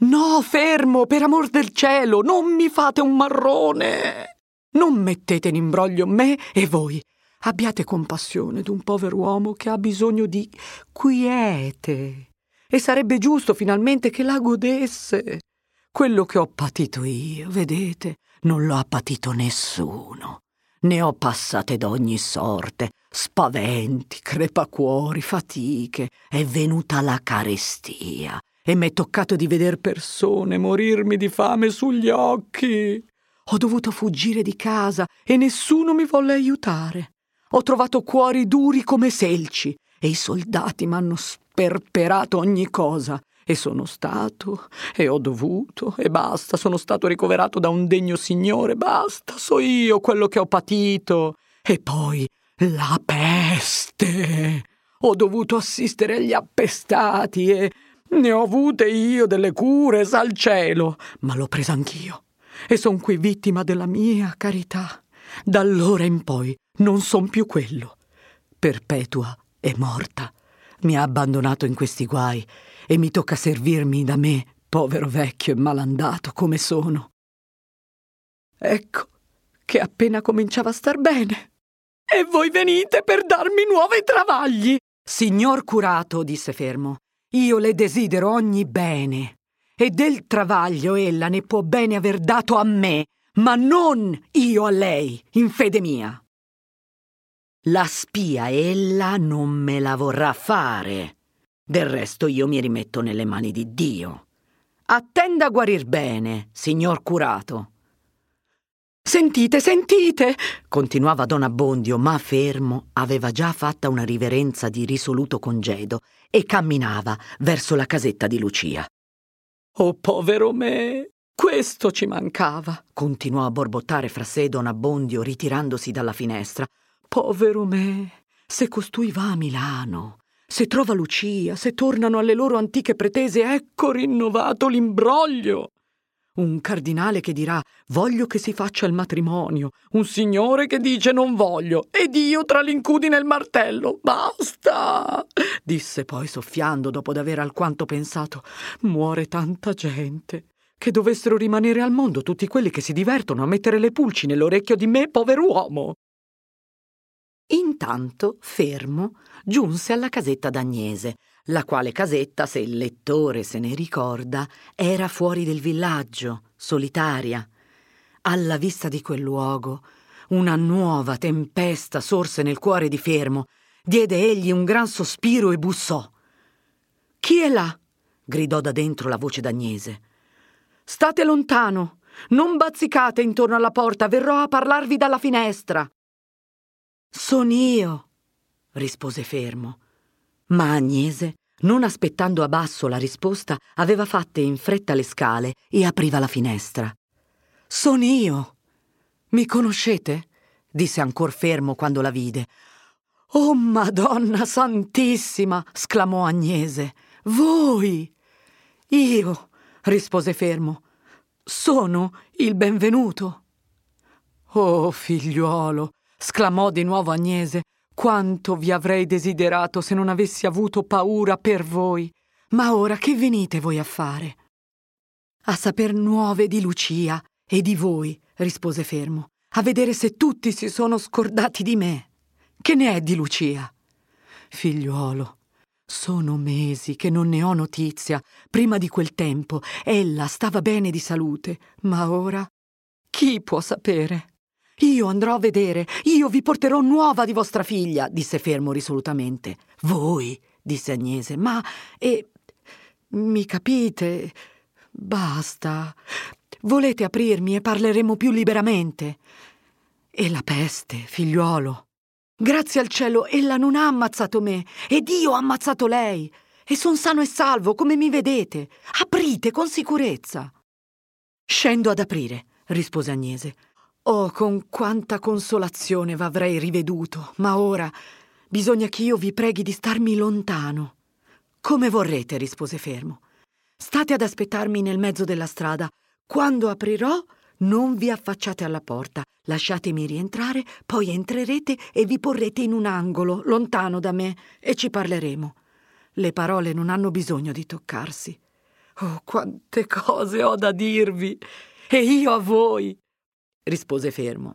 No, fermo, per amor del cielo, non mi fate un marrone. Non mettete in imbroglio me e voi. Abbiate compassione d'un povero uomo che ha bisogno di quiete. E sarebbe giusto finalmente che la godesse. Quello che ho patito io, vedete, non lo ha patito nessuno. Ne ho passate d'ogni sorte, spaventi, crepacuori, fatiche. È venuta la carestia e m'è toccato di veder persone morirmi di fame sugli occhi. Ho dovuto fuggire di casa e nessuno mi volle aiutare. Ho trovato cuori duri come selci e i soldati m'hanno sperperato ogni cosa e sono stato, e ho dovuto, e basta, sono stato ricoverato da un degno signore, basta, so io quello che ho patito. E poi la peste. Ho dovuto assistere agli appestati e ne ho avute io delle cure, sal cielo, ma l'ho presa anch'io. E son qui vittima della mia carità. D'allora in poi non son più quello. Perpetua è morta. Mi ha abbandonato in questi guai e mi tocca servirmi da me, povero vecchio e malandato come sono. Ecco che appena cominciava a star bene. E voi venite per darmi nuovi travagli. Signor curato, disse fermo, io le desidero ogni bene. E del travaglio ella ne può bene aver dato a me, ma non io a lei, in fede mia. La spia ella non me la vorrà fare del resto io mi rimetto nelle mani di Dio. Attenda a guarir bene, signor curato. Sentite, sentite, continuava Don Abbondio, ma fermo aveva già fatta una riverenza di risoluto congedo e camminava verso la casetta di Lucia. Oh, povero me! Questo ci mancava, continuò a borbottare fra sé Don Abbondio ritirandosi dalla finestra. Povero me! Se costui va a Milano, se trova Lucia, se tornano alle loro antiche pretese, ecco rinnovato l'imbroglio. Un cardinale che dirà voglio che si faccia il matrimonio, un signore che dice non voglio, ed io tra l'incudine e il martello. Basta! disse poi soffiando dopo d'aver alquanto pensato. Muore tanta gente. Che dovessero rimanere al mondo tutti quelli che si divertono a mettere le pulci nell'orecchio di me, pover'uomo. Intanto, fermo, giunse alla casetta d'Agnese, la quale casetta, se il lettore se ne ricorda, era fuori del villaggio, solitaria. Alla vista di quel luogo, una nuova tempesta sorse nel cuore di Fermo. Diede egli un gran sospiro e bussò. Chi è là? gridò da dentro la voce d'Agnese. State lontano, non bazzicate intorno alla porta, verrò a parlarvi dalla finestra. Son io, rispose fermo. Ma Agnese, non aspettando a basso la risposta, aveva fatte in fretta le scale e apriva la finestra. Son io. Mi conoscete? disse ancor fermo quando la vide. Oh Madonna Santissima! sclamò Agnese. Voi! Io, rispose fermo, sono il benvenuto. Oh figliuolo, sclamò di nuovo Agnese, quanto vi avrei desiderato se non avessi avuto paura per voi. Ma ora che venite voi a fare? A saper nuove di Lucia e di voi, rispose fermo, a vedere se tutti si sono scordati di me. Che ne è di Lucia? Figliuolo, sono mesi che non ne ho notizia. Prima di quel tempo ella stava bene di salute, ma ora chi può sapere? Io andrò a vedere, io vi porterò nuova di vostra figlia, disse fermo risolutamente. Voi, disse Agnese, ma e mi capite? Basta. Volete aprirmi e parleremo più liberamente. E la peste, figliuolo. Grazie al cielo, ella non ha ammazzato me, ed io ho ammazzato lei. E son sano e salvo, come mi vedete. Aprite con sicurezza. Scendo ad aprire, rispose Agnese. Oh, con quanta consolazione v'avrei riveduto, ma ora bisogna che io vi preghi di starmi lontano. Come vorrete, rispose fermo. State ad aspettarmi nel mezzo della strada. Quando aprirò, non vi affacciate alla porta, lasciatemi rientrare, poi entrerete e vi porrete in un angolo, lontano da me, e ci parleremo. Le parole non hanno bisogno di toccarsi. Oh, quante cose ho da dirvi! E io a voi! Rispose fermo.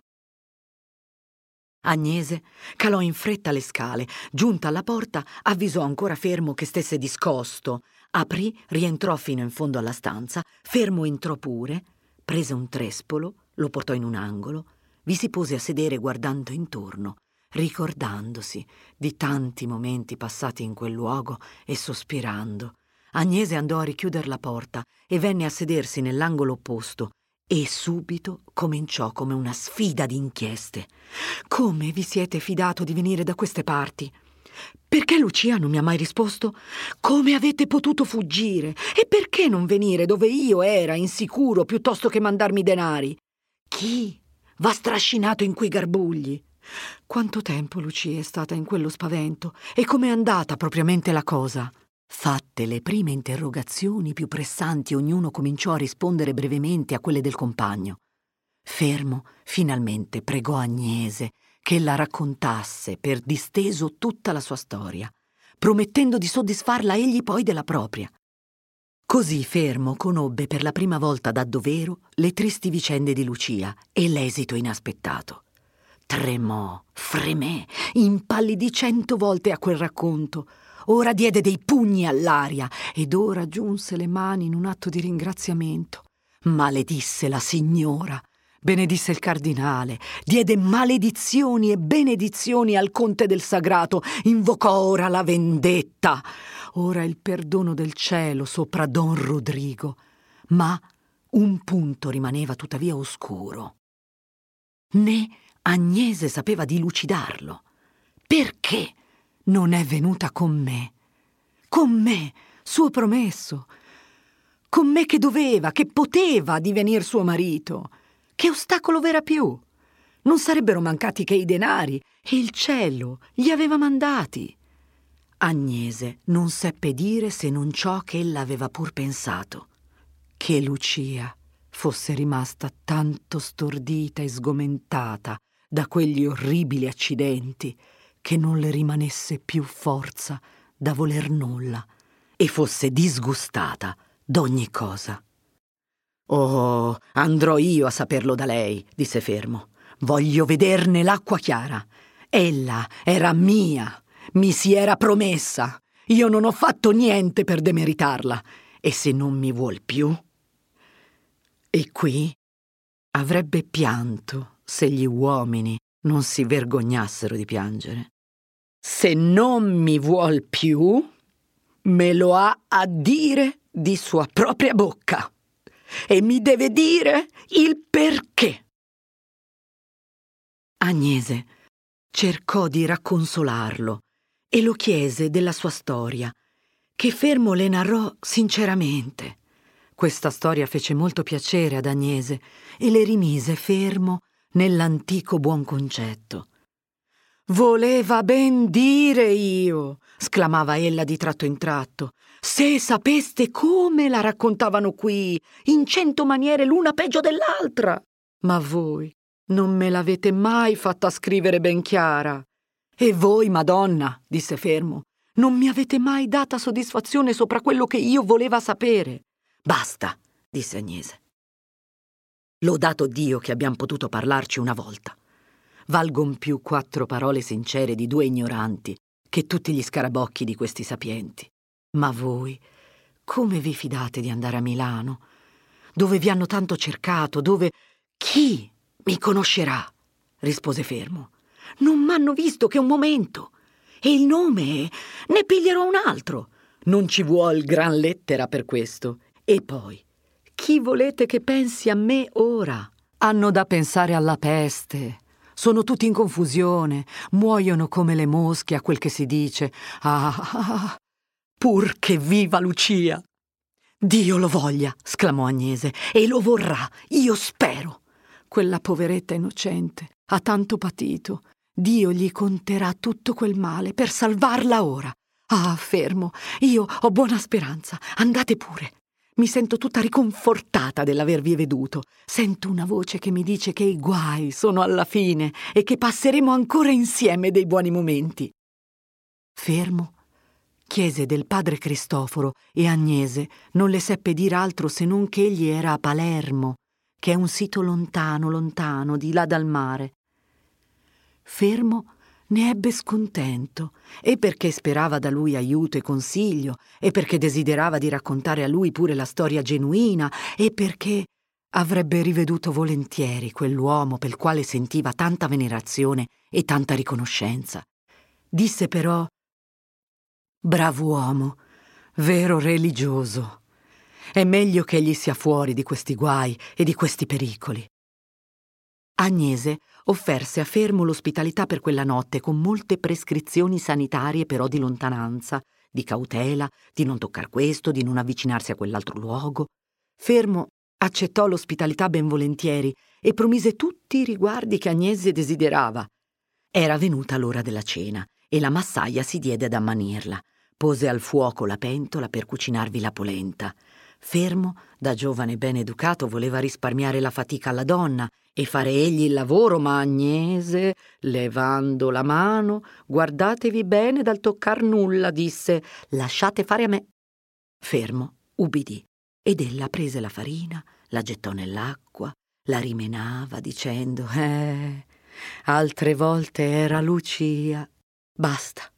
Agnese calò in fretta le scale, giunta alla porta, avvisò ancora Fermo che stesse discosto, aprì, rientrò fino in fondo alla stanza, Fermo entrò pure, prese un trespolo, lo portò in un angolo, vi si pose a sedere guardando intorno, ricordandosi di tanti momenti passati in quel luogo e sospirando. Agnese andò a richiudere la porta e venne a sedersi nell'angolo opposto, e subito cominciò come una sfida di inchieste. Come vi siete fidato di venire da queste parti? Perché Lucia non mi ha mai risposto? Come avete potuto fuggire? E perché non venire dove io era insicuro piuttosto che mandarmi denari? Chi v'ha strascinato in quei garbugli? Quanto tempo Lucia è stata in quello spavento? E com'è andata propriamente la cosa? Fatte le prime interrogazioni più pressanti, ognuno cominciò a rispondere brevemente a quelle del compagno. Fermo, finalmente pregò Agnese che la raccontasse per disteso tutta la sua storia, promettendo di soddisfarla egli poi della propria. Così Fermo conobbe per la prima volta da dovero le tristi vicende di Lucia e l'esito inaspettato. Tremò, fremé, impallidì cento volte a quel racconto, ora diede dei pugni all'aria ed ora giunse le mani in un atto di ringraziamento. Maledisse la signora, benedisse il cardinale, diede maledizioni e benedizioni al conte del sagrato, invocò ora la vendetta, ora il perdono del cielo sopra don Rodrigo. Ma un punto rimaneva tuttavia oscuro. Né Agnese sapeva dilucidarlo. Perché? Non è venuta con me. Con me, suo promesso. Con me che doveva, che poteva divenir suo marito. Che ostacolo v'era più? Non sarebbero mancati che i denari e il cielo gli aveva mandati. Agnese non seppe dire se non ciò che ella aveva pur pensato. Che Lucia fosse rimasta tanto stordita e sgomentata da quegli orribili accidenti che non le rimanesse più forza da voler nulla e fosse disgustata d'ogni cosa. Oh, andrò io a saperlo da lei, disse fermo. Voglio vederne l'acqua chiara. Ella era mia, mi si era promessa. Io non ho fatto niente per demeritarla. E se non mi vuol più? E qui avrebbe pianto se gli uomini non si vergognassero di piangere. Se non mi vuol più, me lo ha a dire di sua propria bocca e mi deve dire il perché. Agnese cercò di racconsolarlo e lo chiese della sua storia, che Fermo le narrò sinceramente. Questa storia fece molto piacere ad Agnese e le rimise fermo nell'antico buon concetto. Voleva ben dire io, sclamava ella di tratto in tratto. Se sapeste come la raccontavano qui, in cento maniere l'una peggio dell'altra. Ma voi non me l'avete mai fatta scrivere ben chiara. E voi, Madonna, disse Fermo, non mi avete mai data soddisfazione sopra quello che io voleva sapere. Basta, disse Agnese. Lodato Dio che abbiamo potuto parlarci una volta. Valgon più quattro parole sincere di due ignoranti che tutti gli scarabocchi di questi sapienti. Ma voi, come vi fidate di andare a Milano? Dove vi hanno tanto cercato, dove... Chi mi conoscerà? rispose fermo. Non m'hanno visto che un momento. E il nome ne piglierò un altro. Non ci vuol gran lettera per questo. E poi, chi volete che pensi a me ora? Hanno da pensare alla peste. Sono tutti in confusione, muoiono come le mosche a quel che si dice. Ah, pur che viva Lucia! Dio lo voglia, sclamò Agnese, e lo vorrà, io spero. Quella poveretta innocente ha tanto patito. Dio gli conterà tutto quel male per salvarla ora. Ah, fermo, io ho buona speranza. Andate pure. Mi sento tutta riconfortata dell'avervi veduto. Sento una voce che mi dice che i guai sono alla fine e che passeremo ancora insieme dei buoni momenti. Fermo chiese del padre Cristoforo e Agnese non le seppe dire altro se non che egli era a Palermo, che è un sito lontano, lontano, di là dal mare. Fermo ne ebbe scontento, e perché sperava da lui aiuto e consiglio, e perché desiderava di raccontare a lui pure la storia genuina, e perché avrebbe riveduto volentieri quell'uomo pel quale sentiva tanta venerazione e tanta riconoscenza. Disse però Bravo uomo, vero religioso. È meglio che egli sia fuori di questi guai e di questi pericoli. Agnese offerse a Fermo l'ospitalità per quella notte con molte prescrizioni sanitarie però di lontananza, di cautela, di non toccar questo, di non avvicinarsi a quell'altro luogo. Fermo accettò l'ospitalità ben volentieri e promise tutti i riguardi che Agnese desiderava. Era venuta l'ora della cena e la massaia si diede ad ammanirla. Pose al fuoco la pentola per cucinarvi la polenta. Fermo, da giovane ben educato, voleva risparmiare la fatica alla donna e fare egli il lavoro, ma Agnese, levando la mano, guardatevi bene dal toccar nulla, disse, lasciate fare a me. Fermo ubbidì ed ella prese la farina, la gettò nell'acqua, la rimenava dicendo, eh, altre volte era Lucia. Basta.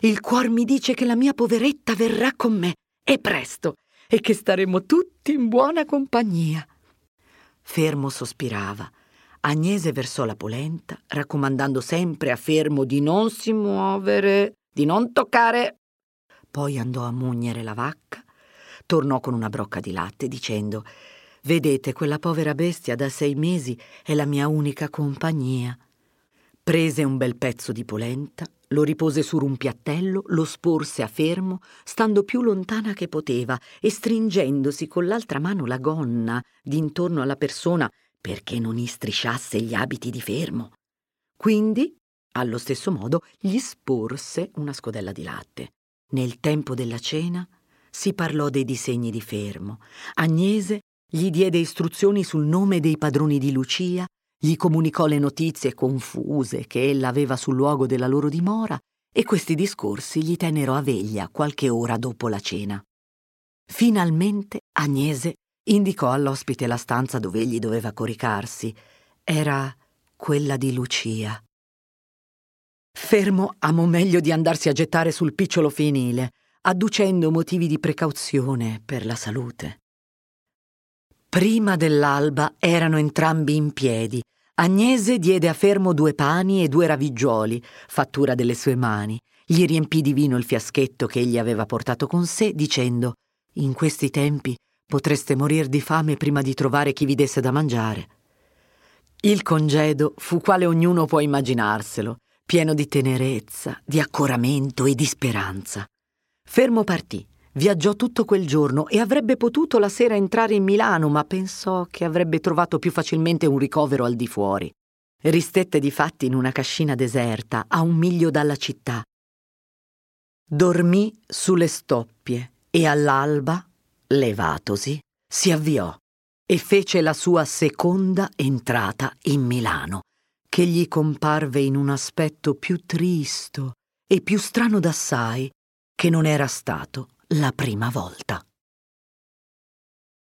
Il cuor mi dice che la mia poveretta verrà con me, e presto, e che staremo tutti in buona compagnia. Fermo sospirava. Agnese versò la polenta, raccomandando sempre a Fermo di non si muovere, di non toccare. Poi andò a mugnere la vacca, tornò con una brocca di latte dicendo Vedete, quella povera bestia da sei mesi è la mia unica compagnia. Prese un bel pezzo di polenta, lo ripose su un piattello, lo sporse a fermo, stando più lontana che poteva e stringendosi con l'altra mano la gonna d'intorno alla persona perché non istrisciasse gli abiti di fermo. Quindi, allo stesso modo, gli sporse una scodella di latte. Nel tempo della cena si parlò dei disegni di fermo. Agnese gli diede istruzioni sul nome dei padroni di Lucia gli comunicò le notizie confuse che ella aveva sul luogo della loro dimora e questi discorsi gli tennero a veglia qualche ora dopo la cena. Finalmente Agnese indicò all'ospite la stanza dove egli doveva coricarsi. Era quella di Lucia. Fermo amò meglio di andarsi a gettare sul picciolo fienile, adducendo motivi di precauzione per la salute. Prima dell'alba erano entrambi in piedi. Agnese diede a Fermo due pani e due raviggioli, fattura delle sue mani. Gli riempì di vino il fiaschetto che egli aveva portato con sé, dicendo In questi tempi potreste morir di fame prima di trovare chi vi desse da mangiare. Il congedo fu quale ognuno può immaginarselo, pieno di tenerezza, di accoramento e di speranza. Fermo partì Viaggiò tutto quel giorno e avrebbe potuto la sera entrare in Milano, ma pensò che avrebbe trovato più facilmente un ricovero al di fuori. Ristette difatti in una cascina deserta, a un miglio dalla città. Dormì sulle stoppie e all'alba, levatosi, si avviò e fece la sua seconda entrata in Milano, che gli comparve in un aspetto più tristo e più strano d'assai che non era stato la prima volta.